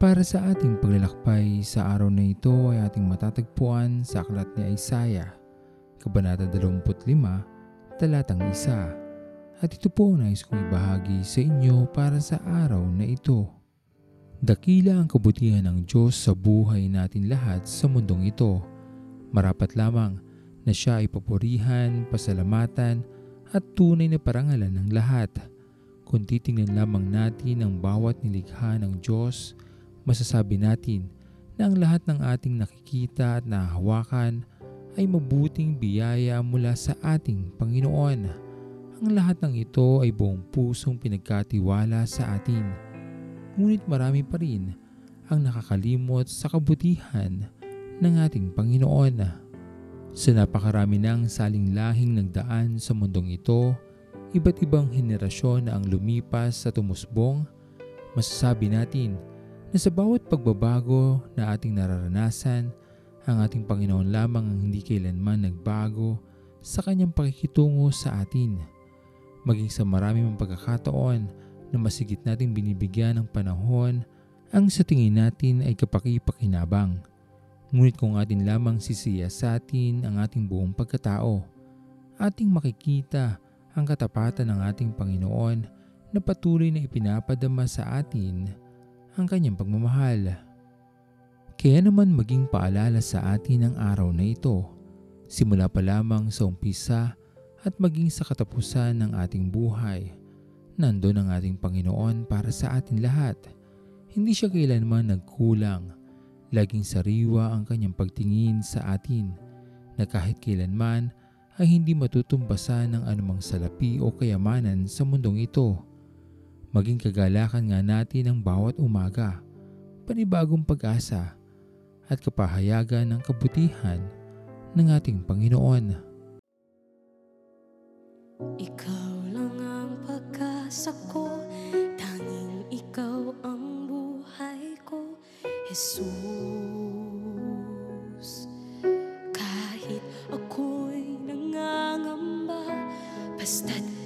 Para sa ating paglalakbay sa araw na ito ay ating matatagpuan sa aklat ni Isaiah, Kabanata 25, Talatang 1. At ito po nais kong ibahagi sa inyo para sa araw na ito. Dakila ang kabutihan ng Diyos sa buhay natin lahat sa mundong ito. Marapat lamang na siya ay papurihan, pasalamatan at tunay na parangalan ng lahat. Kung titingnan lamang natin ang bawat nilikha ng Diyos, masasabi natin na ang lahat ng ating nakikita at nahahawakan ay mabuting biyaya mula sa ating Panginoon. Ang lahat ng ito ay buong pusong pinagkatiwala sa atin. Ngunit marami pa rin ang nakakalimot sa kabutihan ng ating Panginoon. Sa napakarami ng saling lahing nagdaan sa mundong ito, iba't ibang henerasyon na ang lumipas sa tumusbong, masasabi natin na sa bawat pagbabago na ating nararanasan, ang ating Panginoon lamang ang hindi kailanman nagbago sa kanyang pakikitungo sa atin. Maging sa marami mang pagkakataon na masigit nating binibigyan ng panahon ang sa tingin natin ay kapakipakinabang. Ngunit kung atin lamang sisiya sa atin ang ating buong pagkatao, ating makikita ang katapatan ng ating Panginoon na patuloy na ipinapadama sa atin ang kanyang pagmamahal. Kaya naman maging paalala sa atin ang araw na ito, simula pa lamang sa umpisa at maging sa katapusan ng ating buhay. Nandun ang ating Panginoon para sa atin lahat. Hindi siya kailanman nagkulang. Laging sariwa ang kanyang pagtingin sa atin na kahit kailanman ay hindi matutumbasan ng anumang salapi o kayamanan sa mundong ito maging kagalakan nga natin ang bawat umaga, panibagong pag-asa at kapahayagan ng kabutihan ng ating Panginoon. Ikaw lang ang pag-asa ko, tanging ikaw ang buhay ko, Jesus. Kahit ako'y nangangamba, basta't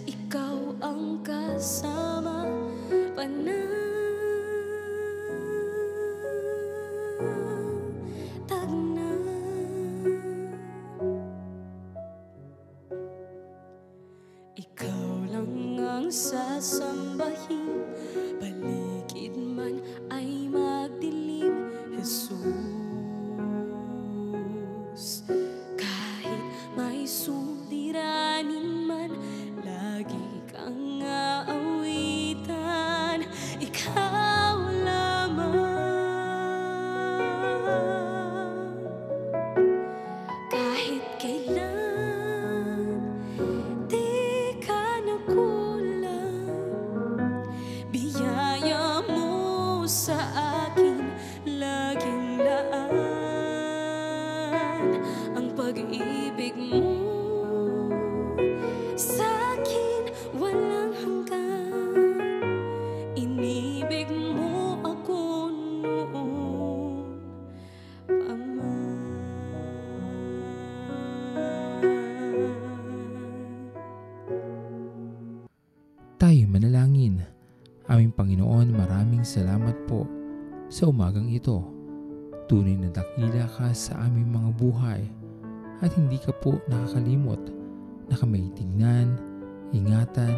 pag-ibig mo Sa akin walang hanggan Inibig mo ako noon pa man. Tayo manalangin. Aming Panginoon, maraming salamat po sa umagang ito. Tunay na dakila ka sa aming mga buhay at hindi ka po nakakalimot na kami tingnan, ingatan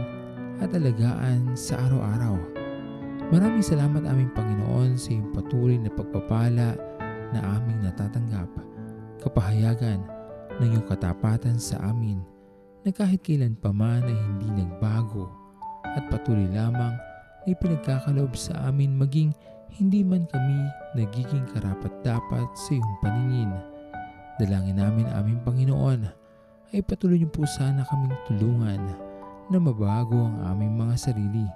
at alagaan sa araw-araw. Maraming salamat aming Panginoon sa iyong patuloy na pagpapala na aming natatanggap. Kapahayagan ng iyong katapatan sa amin na kahit kailan pa man ay hindi nagbago at patuloy lamang na ipinagkakaloob sa amin maging hindi man kami nagiging karapat-dapat sa iyong paningin. Dalangin namin aming Panginoon ay patuloy niyo po sana kaming tulungan na mabago ang aming mga sarili.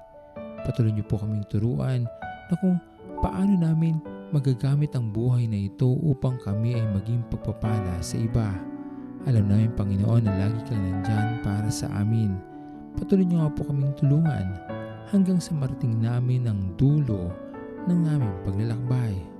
Patuloy niyo po kaming turuan na kung paano namin magagamit ang buhay na ito upang kami ay maging pagpapala sa iba. Alam namin Panginoon na lagi kang nandyan para sa amin. Patuloy niyo nga po kaming tulungan hanggang sa marating namin ang dulo ng aming paglalakbay.